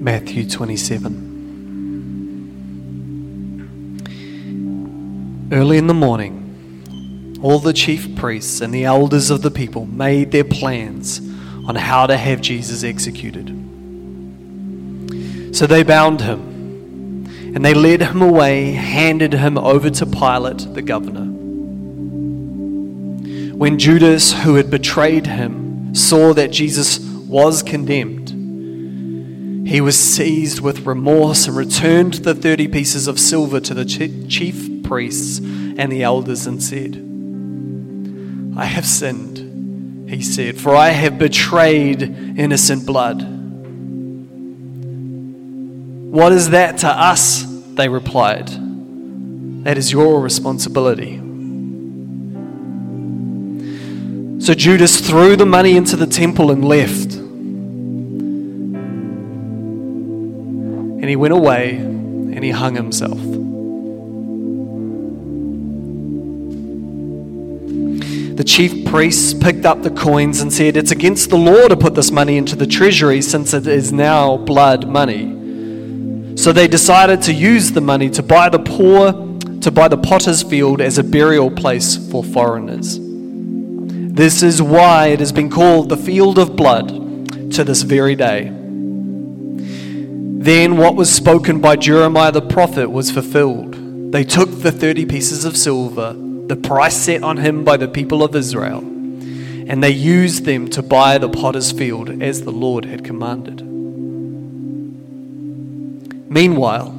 Matthew 27. Early in the morning, all the chief priests and the elders of the people made their plans on how to have Jesus executed. So they bound him and they led him away, handed him over to Pilate, the governor. When Judas, who had betrayed him, saw that Jesus was condemned, he was seized with remorse and returned the 30 pieces of silver to the chief priests and the elders and said, I have sinned, he said, for I have betrayed innocent blood. What is that to us? They replied. That is your responsibility. So Judas threw the money into the temple and left. And he went away and he hung himself. The chief priests picked up the coins and said, It's against the law to put this money into the treasury since it is now blood money. So they decided to use the money to buy the poor, to buy the potter's field as a burial place for foreigners. This is why it has been called the field of blood to this very day. Then what was spoken by Jeremiah the prophet was fulfilled. They took the 30 pieces of silver the price set on him by the people of Israel, and they used them to buy the potter's field as the Lord had commanded. Meanwhile,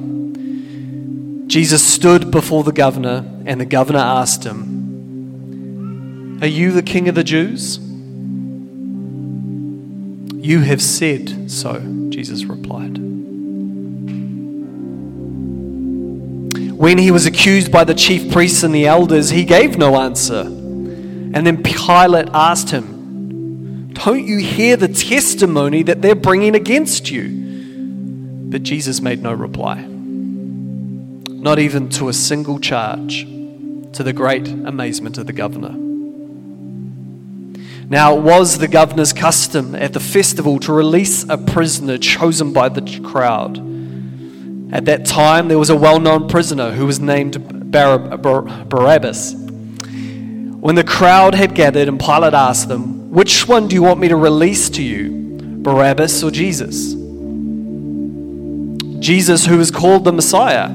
Jesus stood before the governor, and the governor asked him, Are you the king of the Jews? You have said so, Jesus replied. When he was accused by the chief priests and the elders, he gave no answer. And then Pilate asked him, Don't you hear the testimony that they're bringing against you? But Jesus made no reply, not even to a single charge, to the great amazement of the governor. Now, it was the governor's custom at the festival to release a prisoner chosen by the crowd. At that time, there was a well known prisoner who was named Barabbas. When the crowd had gathered and Pilate asked them, Which one do you want me to release to you, Barabbas or Jesus? Jesus, who was called the Messiah.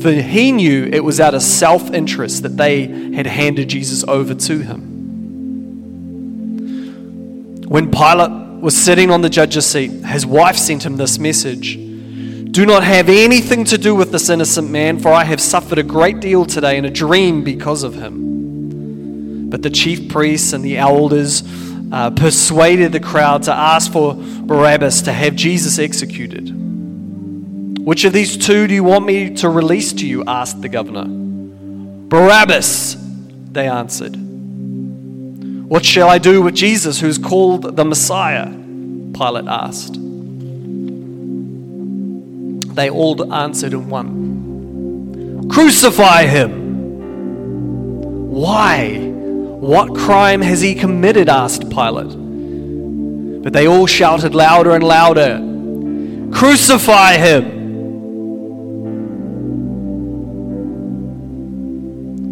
For he knew it was out of self interest that they had handed Jesus over to him. When Pilate was sitting on the judge's seat, his wife sent him this message do not have anything to do with this innocent man, for I have suffered a great deal today in a dream because of him. But the chief priests and the elders uh, persuaded the crowd to ask for Barabbas to have Jesus executed. Which of these two do you want me to release to you? asked the governor. Barabbas, they answered. What shall I do with Jesus, who is called the Messiah? Pilate asked. They all answered in one Crucify him! Why? What crime has he committed? asked Pilate. But they all shouted louder and louder Crucify him!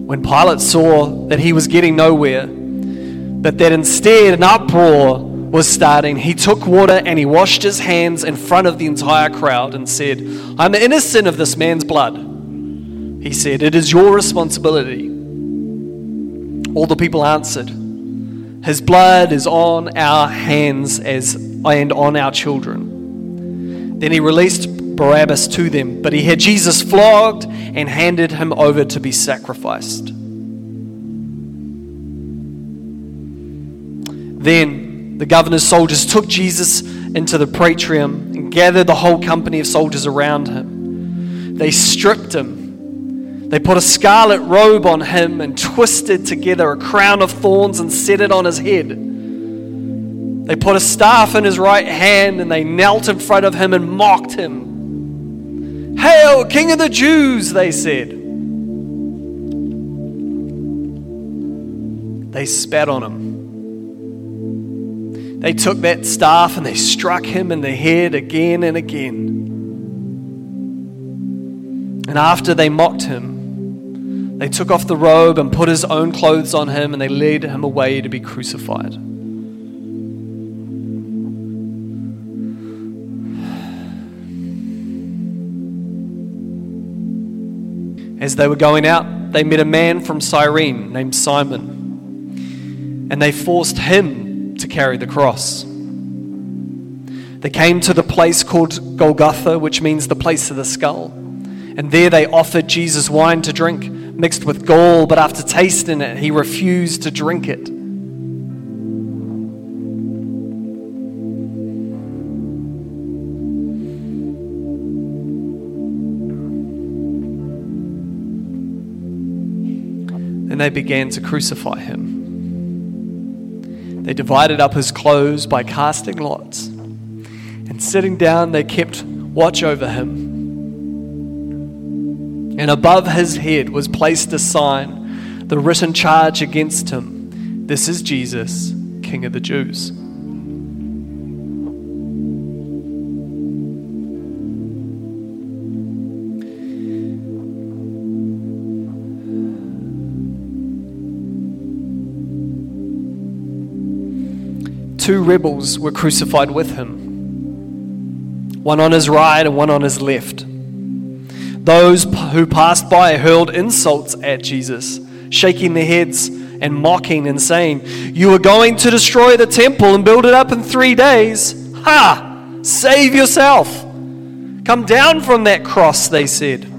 When Pilate saw that he was getting nowhere, but that instead an uproar was starting, he took water and he washed his hands in front of the entire crowd and said, I'm innocent of this man's blood. He said, It is your responsibility. All the people answered, His blood is on our hands as, and on our children. Then he released Barabbas to them, but he had Jesus flogged and handed him over to be sacrificed. Then the governor's soldiers took Jesus into the praetorium and gathered the whole company of soldiers around him. They stripped him. They put a scarlet robe on him and twisted together a crown of thorns and set it on his head. They put a staff in his right hand and they knelt in front of him and mocked him. Hail, King of the Jews, they said. They spat on him they took that staff and they struck him in the head again and again. And after they mocked him, they took off the robe and put his own clothes on him and they led him away to be crucified. As they were going out, they met a man from Cyrene named Simon, and they forced him carry the cross. They came to the place called Golgotha, which means the place of the skull. And there they offered Jesus wine to drink, mixed with gall, but after tasting it, he refused to drink it. And they began to crucify him. They divided up his clothes by casting lots, and sitting down, they kept watch over him. And above his head was placed a sign, the written charge against him This is Jesus, King of the Jews. Two rebels were crucified with him, one on his right and one on his left. Those who passed by hurled insults at Jesus, shaking their heads and mocking and saying, You are going to destroy the temple and build it up in three days. Ha! Save yourself. Come down from that cross, they said.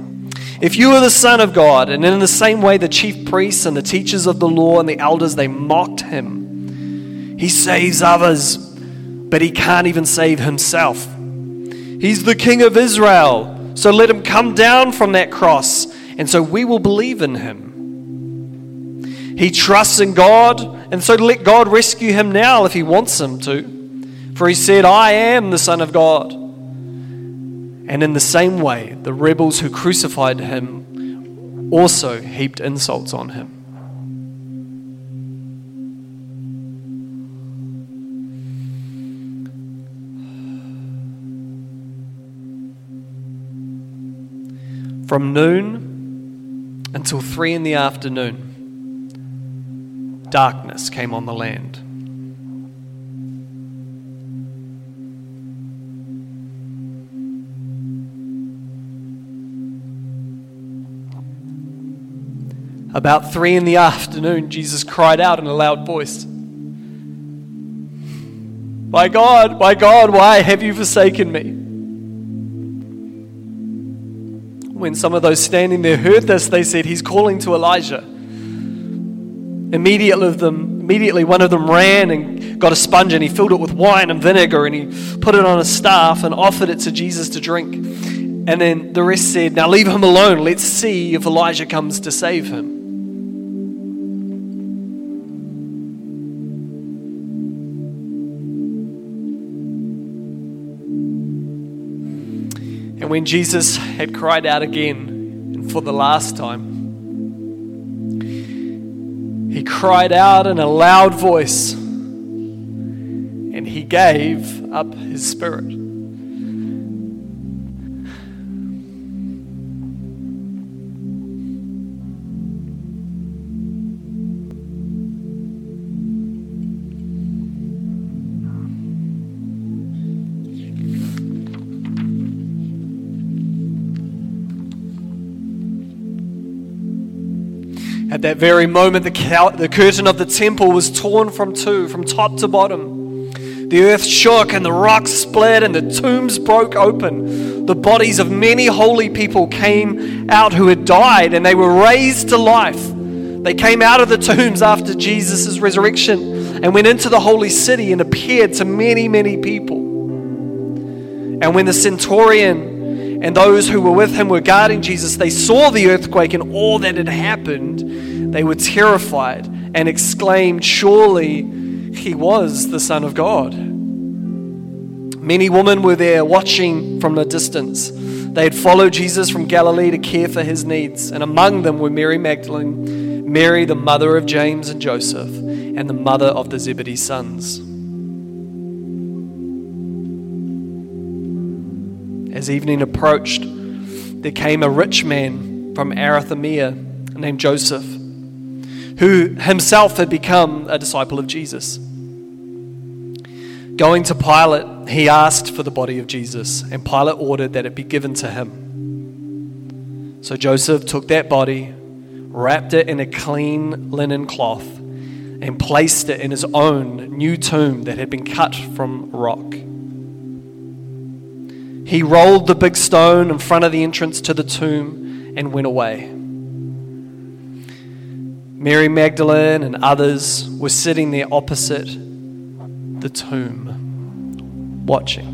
If you are the Son of God, and in the same way the chief priests and the teachers of the law and the elders, they mocked him. He saves others, but he can't even save himself. He's the King of Israel, so let him come down from that cross, and so we will believe in him. He trusts in God, and so let God rescue him now if he wants him to. For he said, I am the Son of God. And in the same way, the rebels who crucified him also heaped insults on him. From noon until three in the afternoon, darkness came on the land. About three in the afternoon, Jesus cried out in a loud voice, My God, my God, why have you forsaken me? When some of those standing there heard this, they said, He's calling to Elijah. Immediately, of them, immediately one of them ran and got a sponge and he filled it with wine and vinegar and he put it on a staff and offered it to Jesus to drink. And then the rest said, Now leave him alone. Let's see if Elijah comes to save him. When Jesus had cried out again, and for the last time, he cried out in a loud voice and he gave up his spirit. At that very moment, the, the curtain of the temple was torn from two, from top to bottom. The earth shook and the rocks split and the tombs broke open. The bodies of many holy people came out who had died and they were raised to life. They came out of the tombs after Jesus' resurrection and went into the holy city and appeared to many, many people. And when the centurion and those who were with him were guarding Jesus, they saw the earthquake and all that had happened. They were terrified and exclaimed, Surely he was the Son of God. Many women were there watching from a distance. They had followed Jesus from Galilee to care for his needs, and among them were Mary Magdalene, Mary, the mother of James and Joseph, and the mother of the Zebedee sons. As evening approached, there came a rich man from Arimathea named Joseph who himself had become a disciple of Jesus. Going to Pilate, he asked for the body of Jesus, and Pilate ordered that it be given to him. So Joseph took that body, wrapped it in a clean linen cloth, and placed it in his own new tomb that had been cut from rock. He rolled the big stone in front of the entrance to the tomb and went away. Mary Magdalene and others were sitting there opposite the tomb, watching.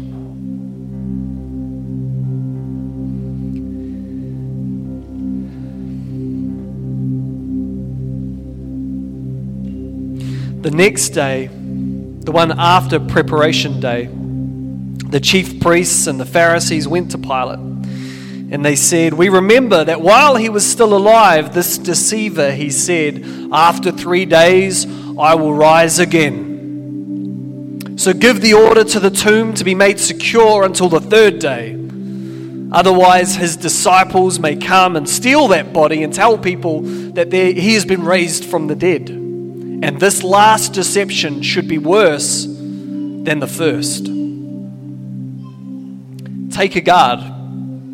The next day, the one after preparation day, the chief priests and the Pharisees went to Pilate and they said, We remember that while he was still alive, this deceiver, he said, After three days I will rise again. So give the order to the tomb to be made secure until the third day. Otherwise, his disciples may come and steal that body and tell people that he has been raised from the dead. And this last deception should be worse than the first. Take a guard,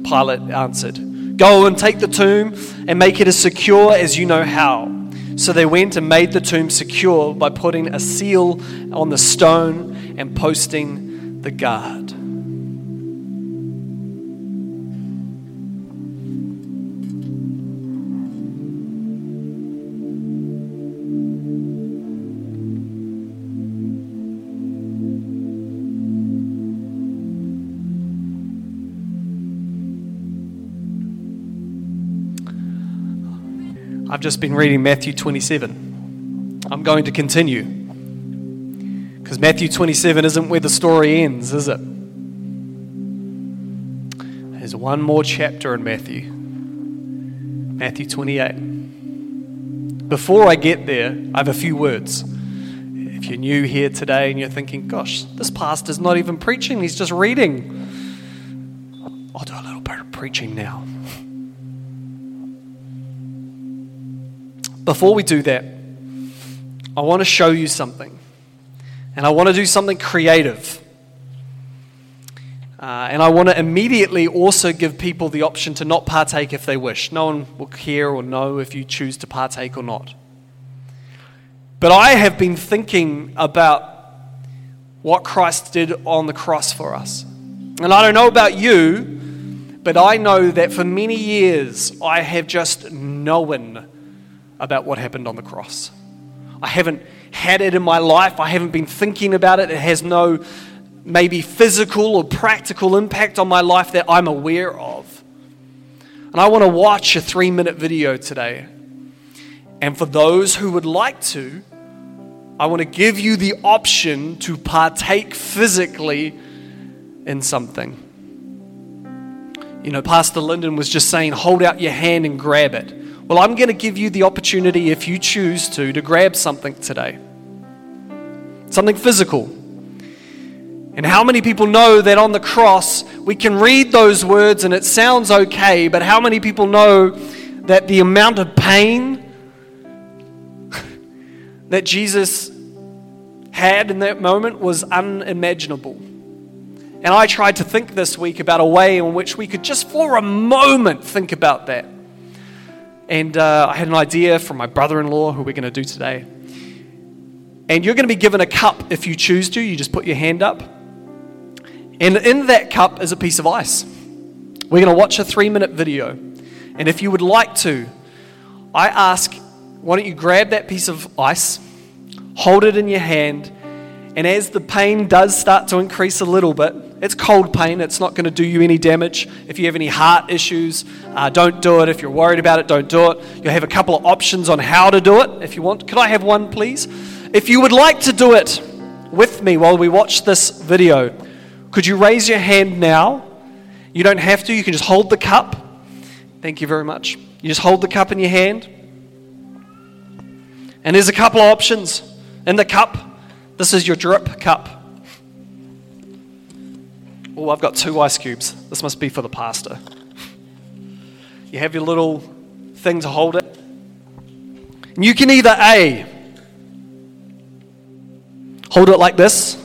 Pilate answered. Go and take the tomb and make it as secure as you know how. So they went and made the tomb secure by putting a seal on the stone and posting the guard. I've just been reading Matthew 27. I'm going to continue. Because Matthew 27 isn't where the story ends, is it? There's one more chapter in Matthew. Matthew 28. Before I get there, I have a few words. If you're new here today and you're thinking, gosh, this pastor's not even preaching, he's just reading. I'll do a little bit of preaching now. Before we do that, I want to show you something. And I want to do something creative. Uh, and I want to immediately also give people the option to not partake if they wish. No one will care or know if you choose to partake or not. But I have been thinking about what Christ did on the cross for us. And I don't know about you, but I know that for many years I have just known about what happened on the cross. I haven't had it in my life, I haven't been thinking about it. It has no maybe physical or practical impact on my life that I'm aware of. And I want to watch a three minute video today. And for those who would like to, I want to give you the option to partake physically in something. You know, Pastor Lyndon was just saying, hold out your hand and grab it. Well, I'm going to give you the opportunity, if you choose to, to grab something today. Something physical. And how many people know that on the cross we can read those words and it sounds okay, but how many people know that the amount of pain that Jesus had in that moment was unimaginable? And I tried to think this week about a way in which we could just for a moment think about that. And uh, I had an idea from my brother in law, who we're going to do today. And you're going to be given a cup if you choose to. You just put your hand up. And in that cup is a piece of ice. We're going to watch a three minute video. And if you would like to, I ask, why don't you grab that piece of ice, hold it in your hand, and as the pain does start to increase a little bit, it's cold pain. It's not going to do you any damage. If you have any heart issues, uh, don't do it. If you're worried about it, don't do it. You'll have a couple of options on how to do it if you want. Could I have one, please? If you would like to do it with me while we watch this video, could you raise your hand now? You don't have to. You can just hold the cup. Thank you very much. You just hold the cup in your hand. And there's a couple of options in the cup. This is your drip cup. Oh, I've got two ice cubes. This must be for the pastor. You have your little thing to hold it. And you can either A, hold it like this.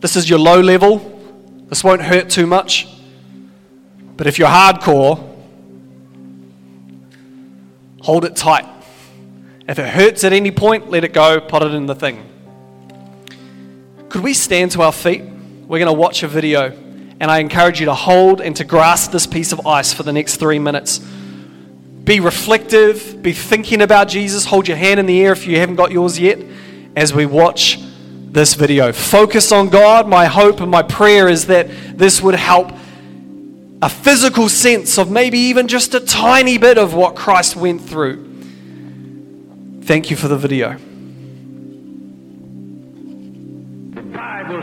This is your low level. This won't hurt too much. But if you're hardcore, hold it tight. If it hurts at any point, let it go, put it in the thing. Could we stand to our feet? We're going to watch a video, and I encourage you to hold and to grasp this piece of ice for the next three minutes. Be reflective, be thinking about Jesus. Hold your hand in the air if you haven't got yours yet as we watch this video. Focus on God. My hope and my prayer is that this would help a physical sense of maybe even just a tiny bit of what Christ went through. Thank you for the video.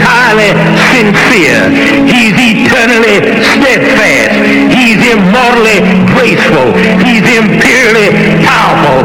entirely sincere. He's eternally steadfast. He's immortally graceful. He's imperially powerful.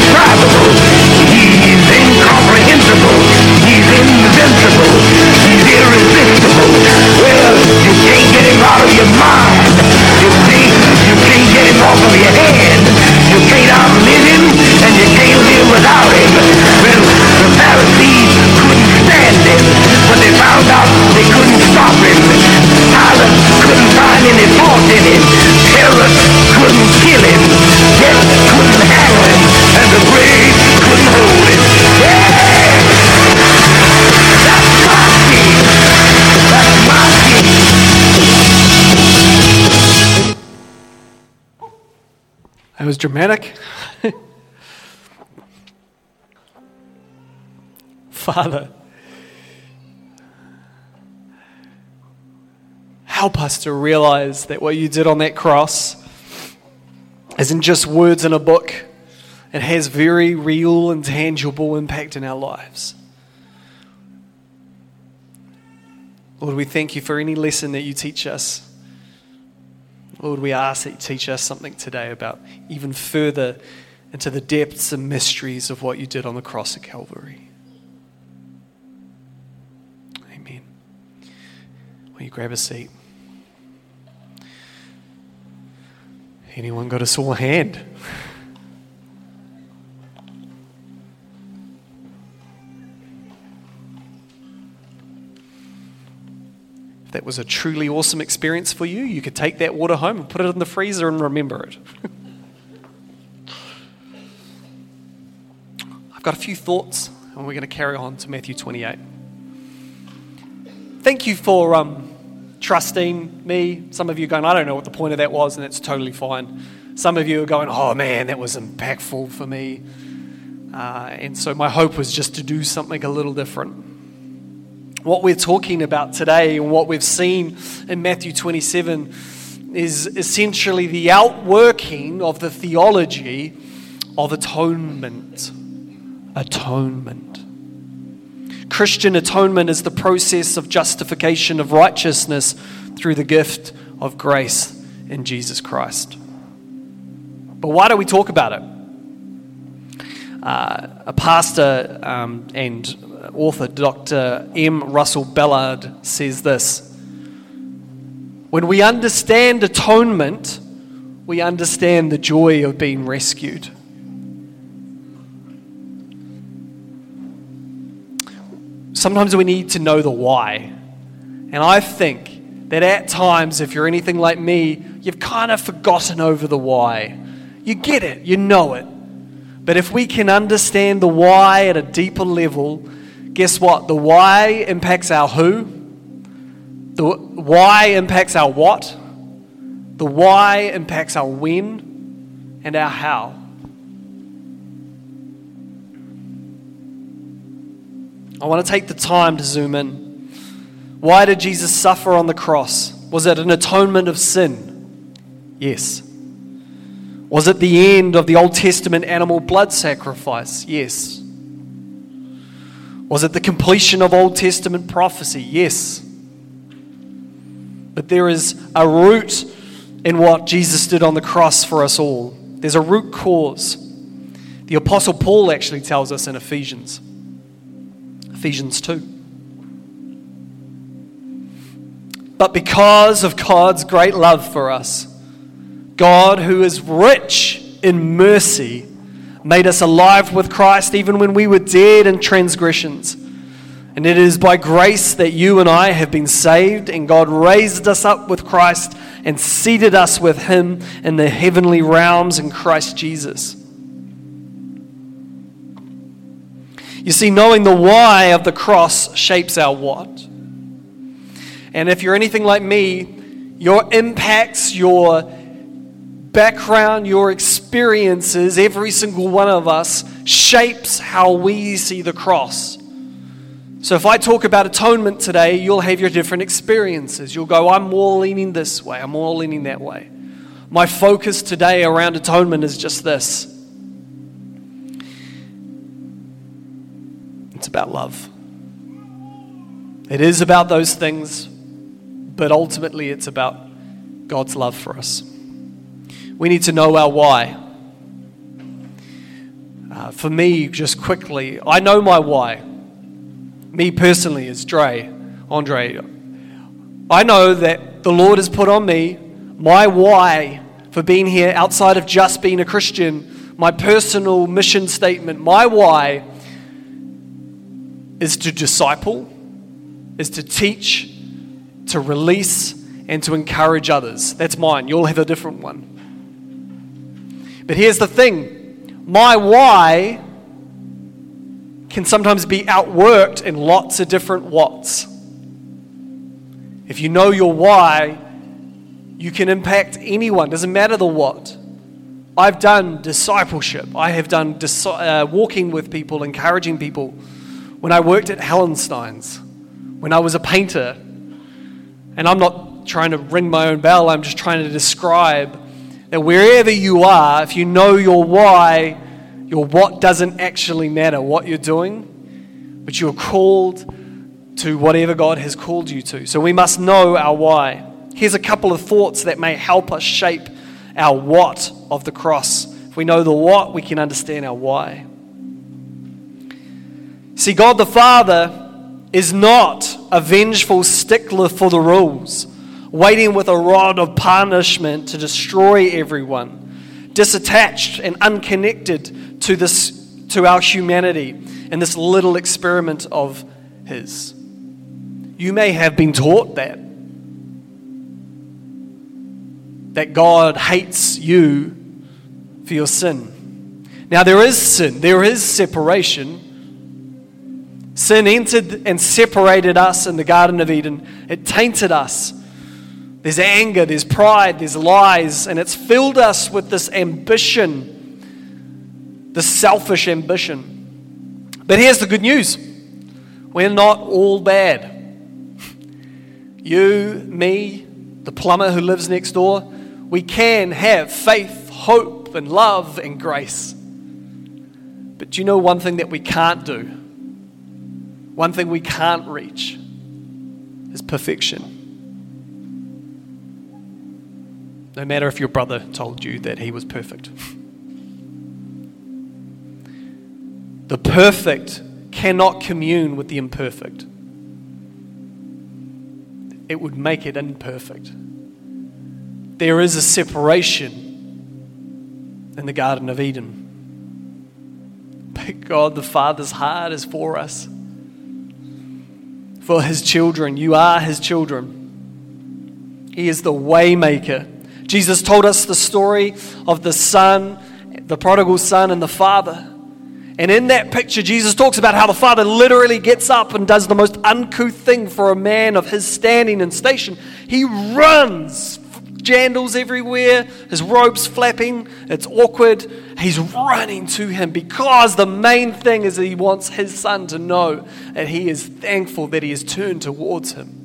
He's incomprehensible. He's invincible. He's irresistible. Well, you can't get him out of your mind. Was dramatic. Father, help us to realize that what you did on that cross isn't just words in a book, it has very real and tangible impact in our lives. Lord, we thank you for any lesson that you teach us. Lord, we ask that you teach us something today about even further into the depths and mysteries of what you did on the cross at Calvary. Amen. Will you grab a seat? Anyone got a sore hand? That was a truly awesome experience for you, you could take that water home and put it in the freezer and remember it. I've got a few thoughts, and we're going to carry on to Matthew 28. Thank you for um, trusting me. Some of you going, I don't know what the point of that was, and it's totally fine. Some of you are going, oh man, that was impactful for me. Uh, and so my hope was just to do something a little different. What we're talking about today and what we've seen in Matthew 27 is essentially the outworking of the theology of atonement. Atonement. Christian atonement is the process of justification of righteousness through the gift of grace in Jesus Christ. But why do we talk about it? Uh, a pastor um, and Uh, author, Dr. M. Russell Ballard, says this When we understand atonement, we understand the joy of being rescued. sometimes we need to know the why. And I think that at times, if you're anything like me, you've kind of forgotten over the why. You get it, you know it. But if we can understand the why at a deeper level, guess what? The why impacts our who, the why impacts our what, the why impacts our when, and our how. I want to take the time to zoom in. Why did Jesus suffer on the cross? Was it an atonement of sin? Yes. Was it the end of the Old Testament animal blood sacrifice? Yes. Was it the completion of Old Testament prophecy? Yes. But there is a root in what Jesus did on the cross for us all. There's a root cause. The Apostle Paul actually tells us in Ephesians. Ephesians 2. But because of God's great love for us, God, who is rich in mercy, made us alive with Christ even when we were dead in transgressions. And it is by grace that you and I have been saved, and God raised us up with Christ and seated us with Him in the heavenly realms in Christ Jesus. You see, knowing the why of the cross shapes our what. And if you're anything like me, your impacts, your background, your experiences, every single one of us shapes how we see the cross. So if I talk about atonement today, you'll have your different experiences. You'll go, I'm more leaning this way, I'm more leaning that way. My focus today around atonement is just this It's about love. It is about those things, but ultimately it's about God's love for us. We need to know our why. Uh, for me, just quickly, I know my why. Me personally, is Dre, Andre. I know that the Lord has put on me my why for being here outside of just being a Christian, my personal mission statement, my why is to disciple, is to teach, to release, and to encourage others. That's mine. You'll have a different one. But here's the thing my why can sometimes be outworked in lots of different whats. If you know your why, you can impact anyone, doesn't matter the what. I've done discipleship. I have done dis- uh, walking with people, encouraging people when I worked at Hallenstein's, when I was a painter, and I'm not trying to ring my own bell, I'm just trying to describe that wherever you are, if you know your why, your what doesn't actually matter what you're doing, but you're called to whatever God has called you to. So we must know our why. Here's a couple of thoughts that may help us shape our what of the cross. If we know the what, we can understand our why. See, God the Father is not a vengeful stickler for the rules. Waiting with a rod of punishment to destroy everyone, disattached and unconnected to, this, to our humanity in this little experiment of His. You may have been taught that. That God hates you for your sin. Now, there is sin, there is separation. Sin entered and separated us in the Garden of Eden, it tainted us. There's anger, there's pride, there's lies, and it's filled us with this ambition, this selfish ambition. But here's the good news we're not all bad. You, me, the plumber who lives next door, we can have faith, hope, and love and grace. But do you know one thing that we can't do? One thing we can't reach is perfection. No matter if your brother told you that he was perfect. The perfect cannot commune with the imperfect, it would make it imperfect. There is a separation in the Garden of Eden. But God the Father's heart is for us, for His children. You are His children. He is the waymaker. Jesus told us the story of the son, the prodigal son, and the father. And in that picture, Jesus talks about how the father literally gets up and does the most uncouth thing for a man of his standing and station. He runs, jandals everywhere, his robe's flapping, it's awkward. He's running to him because the main thing is he wants his son to know that he is thankful that he has turned towards him.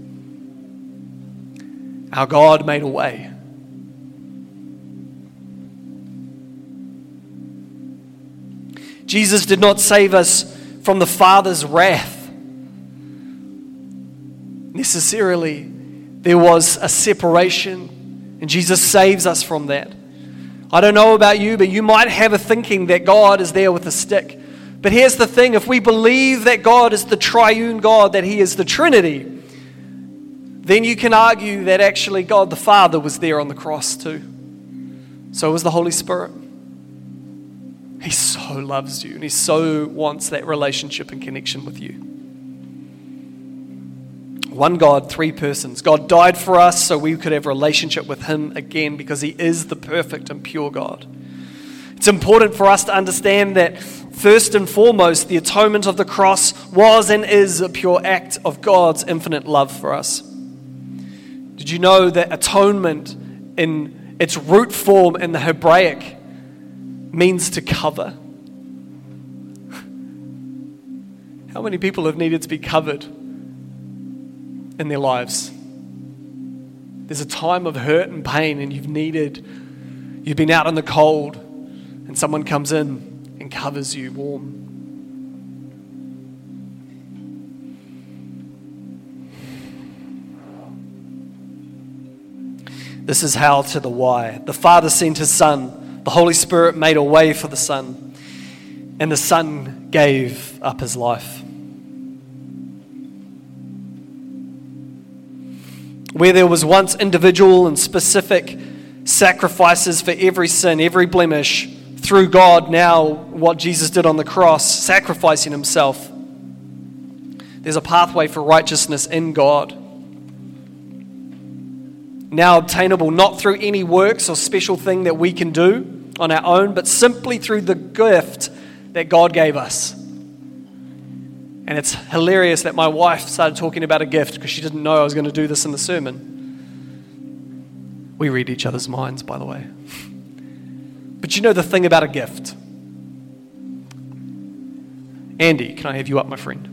Our God made a way. Jesus did not save us from the Father's wrath. Necessarily, there was a separation, and Jesus saves us from that. I don't know about you, but you might have a thinking that God is there with a stick. But here's the thing if we believe that God is the triune God, that He is the Trinity, then you can argue that actually God the Father was there on the cross too. So was the Holy Spirit. He so loves you and He so wants that relationship and connection with you. One God, three persons. God died for us so we could have a relationship with Him again because He is the perfect and pure God. It's important for us to understand that, first and foremost, the atonement of the cross was and is a pure act of God's infinite love for us. Did you know that atonement, in its root form in the Hebraic, means to cover. How many people have needed to be covered in their lives? There's a time of hurt and pain, and you've needed, you've been out in the cold, and someone comes in and covers you warm. This is how to the why. The Father sent His Son the Holy Spirit made a way for the Son, and the Son gave up his life. Where there was once individual and specific sacrifices for every sin, every blemish, through God, now what Jesus did on the cross, sacrificing himself, there's a pathway for righteousness in God now obtainable not through any works or special thing that we can do on our own, but simply through the gift that God gave us. And it's hilarious that my wife started talking about a gift because she didn't know I was going to do this in the sermon. We read each other's minds, by the way. But you know the thing about a gift. Andy, can I have you up, my friend?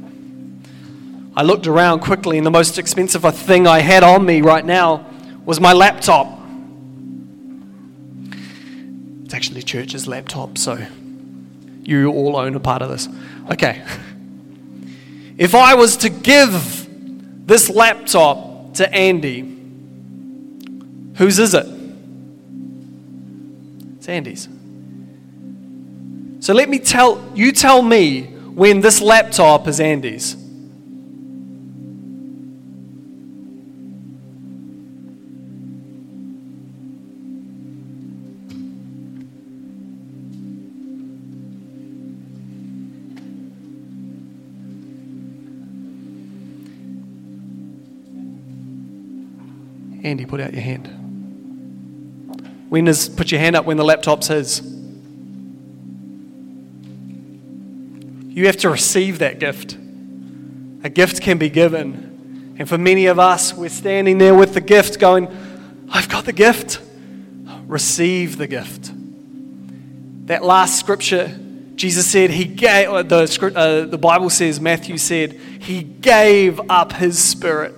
I looked around quickly, and the most expensive thing I had on me right now was my laptop. It's actually church's laptop, so you all own a part of this. Okay. If I was to give this laptop to Andy, whose is it? It's Andy's. So let me tell you tell me when this laptop is Andy's. Andy, put out your hand. When is, put your hand up when the laptop's his. You have to receive that gift. A gift can be given. And for many of us, we're standing there with the gift going, I've got the gift. Receive the gift. That last scripture, Jesus said, He gave, uh, the, uh, the Bible says, Matthew said, He gave up His Spirit.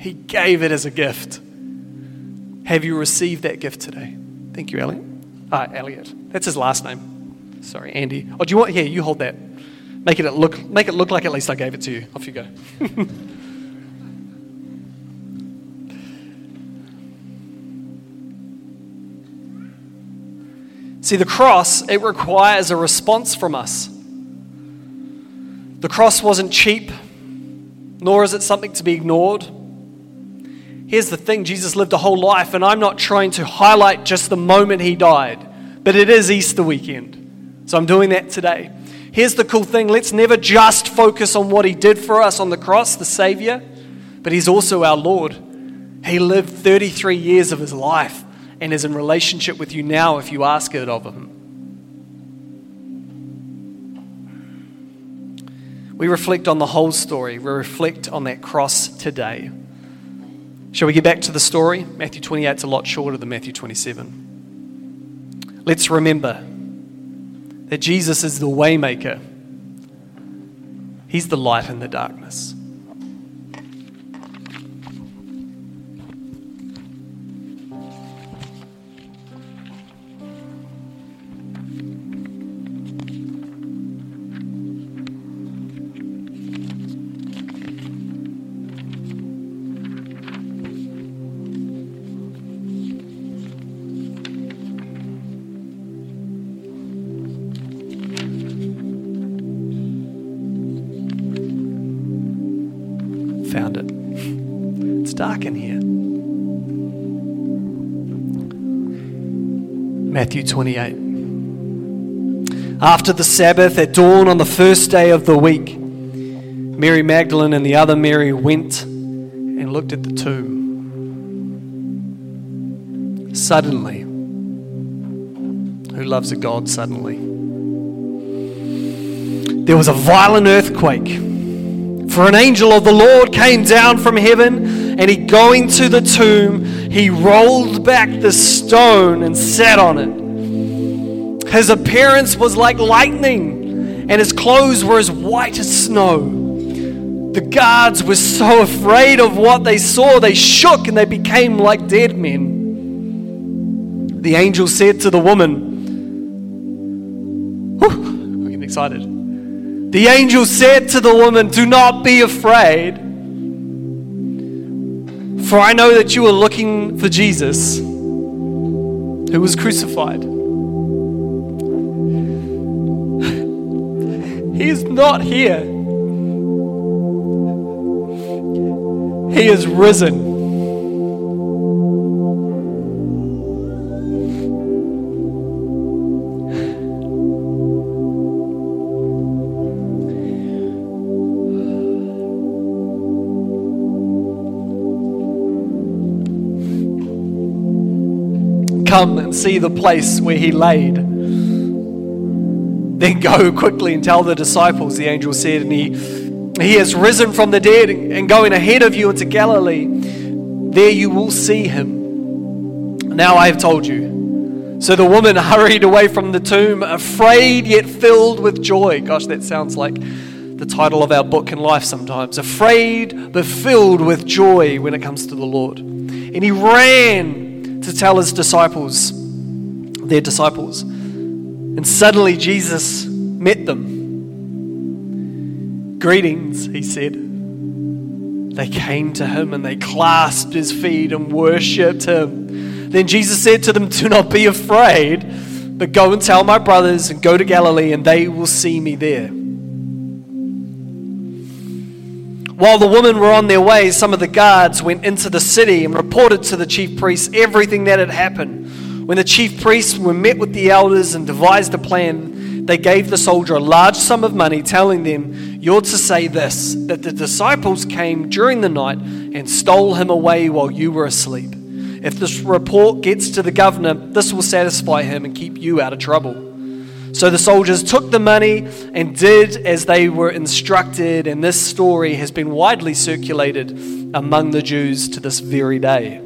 He gave it as a gift. Have you received that gift today? Thank you, Elliot. Ah, Elliot. That's his last name. Sorry, Andy. Oh, do you want? Here, you hold that. Make it look, make it look like at least I gave it to you. Off you go. See, the cross, it requires a response from us. The cross wasn't cheap, nor is it something to be ignored. Here's the thing Jesus lived a whole life, and I'm not trying to highlight just the moment he died, but it is Easter weekend. So I'm doing that today. Here's the cool thing let's never just focus on what he did for us on the cross, the Savior, but he's also our Lord. He lived 33 years of his life and is in relationship with you now if you ask it of him. We reflect on the whole story. We reflect on that cross today. Shall we get back to the story? Matthew 28 is a lot shorter than Matthew 27. Let's remember that Jesus is the waymaker. He's the light in the darkness. Matthew 28. After the Sabbath, at dawn on the first day of the week, Mary Magdalene and the other Mary went and looked at the tomb. Suddenly, who loves a God suddenly? There was a violent earthquake. For an angel of the Lord came down from heaven, and he going to the tomb, he rolled back the stone and sat on it. His appearance was like lightning, and his clothes were as white as snow. The guards were so afraid of what they saw, they shook and they became like dead men. The angel said to the woman, I'm getting excited. The angel said to the woman, Do not be afraid, for I know that you are looking for Jesus who was crucified. He's not here. He is risen. Come and see the place where he laid. Then go quickly and tell the disciples, the angel said, and he, he has risen from the dead and going ahead of you into Galilee. There you will see him. Now I have told you. So the woman hurried away from the tomb, afraid yet filled with joy. Gosh, that sounds like the title of our book in life sometimes. Afraid but filled with joy when it comes to the Lord. And he ran to tell his disciples, their disciples. And suddenly Jesus met them. Greetings, he said. They came to him and they clasped his feet and worshipped him. Then Jesus said to them, Do not be afraid, but go and tell my brothers and go to Galilee, and they will see me there. While the women were on their way, some of the guards went into the city and reported to the chief priests everything that had happened. When the chief priests were met with the elders and devised a plan, they gave the soldier a large sum of money, telling them, You're to say this that the disciples came during the night and stole him away while you were asleep. If this report gets to the governor, this will satisfy him and keep you out of trouble. So the soldiers took the money and did as they were instructed, and this story has been widely circulated among the Jews to this very day.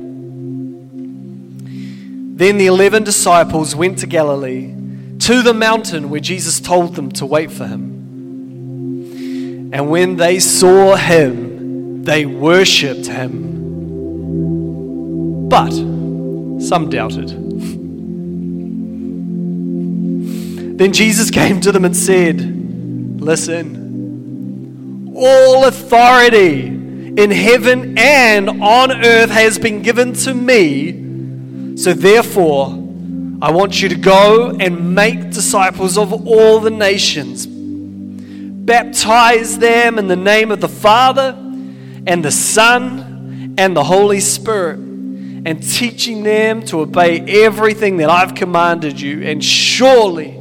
Then the eleven disciples went to Galilee, to the mountain where Jesus told them to wait for him. And when they saw him, they worshipped him. But some doubted. Then Jesus came to them and said, Listen, all authority in heaven and on earth has been given to me. So therefore, I want you to go and make disciples of all the nations. Baptize them in the name of the Father and the Son and the Holy Spirit, and teaching them to obey everything that I've commanded you. And surely,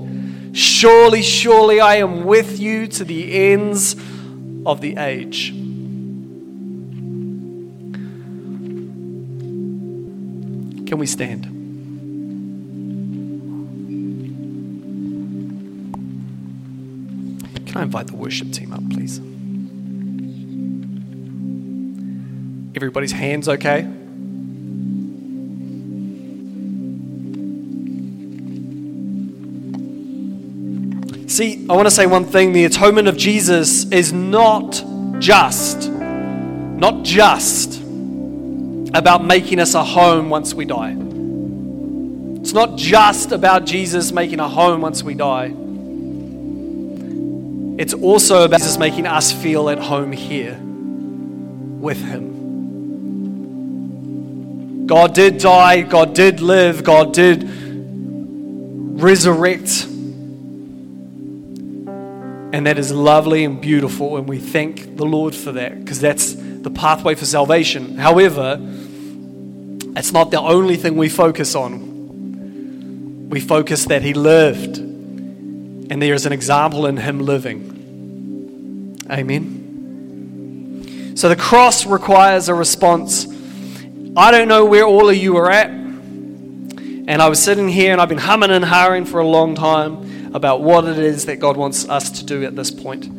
surely, surely I am with you to the ends of the age. Can we stand? Can I invite the worship team up, please? Everybody's hands okay? See, I want to say one thing the atonement of Jesus is not just, not just about making us a home once we die. It's not just about Jesus making a home once we die. It's also about Jesus making us feel at home here with Him. God did die, God did live, God did resurrect. And that is lovely and beautiful, and we thank the Lord for that because that's the pathway for salvation. However, it's not the only thing we focus on. We focus that He lived, and there is an example in Him living. Amen. So the cross requires a response. I don't know where all of you are at. And I was sitting here and I've been humming and hawing for a long time about what it is that God wants us to do at this point.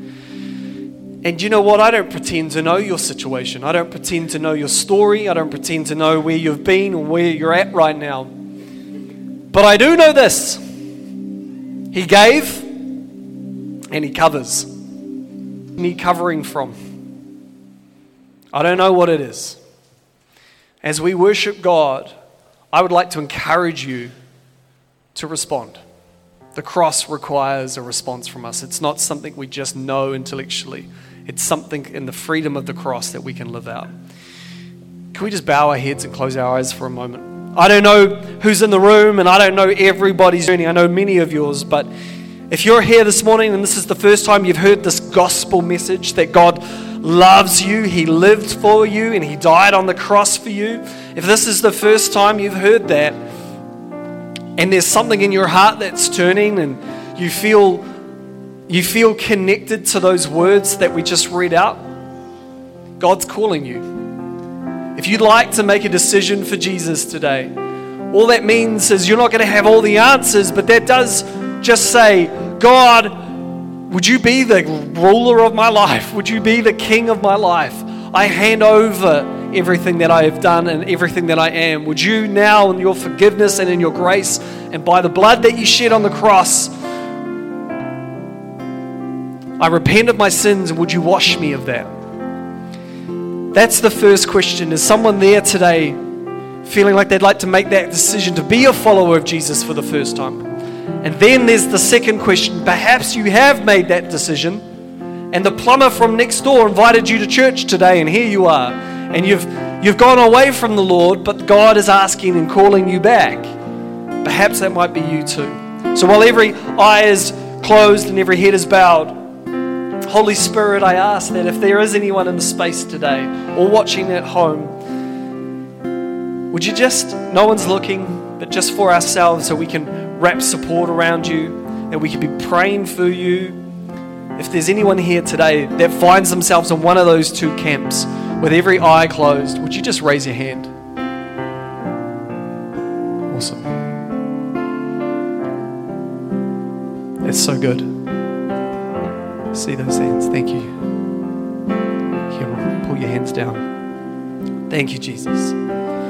And you know what? I don't pretend to know your situation. I don't pretend to know your story. I don't pretend to know where you've been or where you're at right now. But I do know this He gave and He covers. Need covering from. I don't know what it is. As we worship God, I would like to encourage you to respond. The cross requires a response from us. It's not something we just know intellectually, it's something in the freedom of the cross that we can live out. Can we just bow our heads and close our eyes for a moment? I don't know who's in the room and I don't know everybody's journey. I know many of yours, but if you're here this morning and this is the first time you've heard this gospel message that God loves you, He lived for you, and He died on the cross for you, if this is the first time you've heard that, and there's something in your heart that's turning and you feel you feel connected to those words that we just read out, God's calling you. If you'd like to make a decision for Jesus today, all that means is you're not going to have all the answers, but that does just say, God, would you be the ruler of my life? Would you be the king of my life? I hand over everything that I have done and everything that I am. Would you now, in your forgiveness and in your grace, and by the blood that you shed on the cross, I repent of my sins, would you wash me of that? That's the first question. Is someone there today feeling like they'd like to make that decision to be a follower of Jesus for the first time? And then there's the second question. Perhaps you have made that decision, and the plumber from next door invited you to church today, and here you are. And you've, you've gone away from the Lord, but God is asking and calling you back. Perhaps that might be you too. So while every eye is closed and every head is bowed, Holy Spirit, I ask that if there is anyone in the space today or watching at home, would you just, no one's looking, but just for ourselves so we can wrap support around you, that we could be praying for you. If there's anyone here today that finds themselves in one of those two camps with every eye closed, would you just raise your hand? Awesome. It's so good. See those hands. Thank you. Here, pull your hands down. Thank you, Jesus.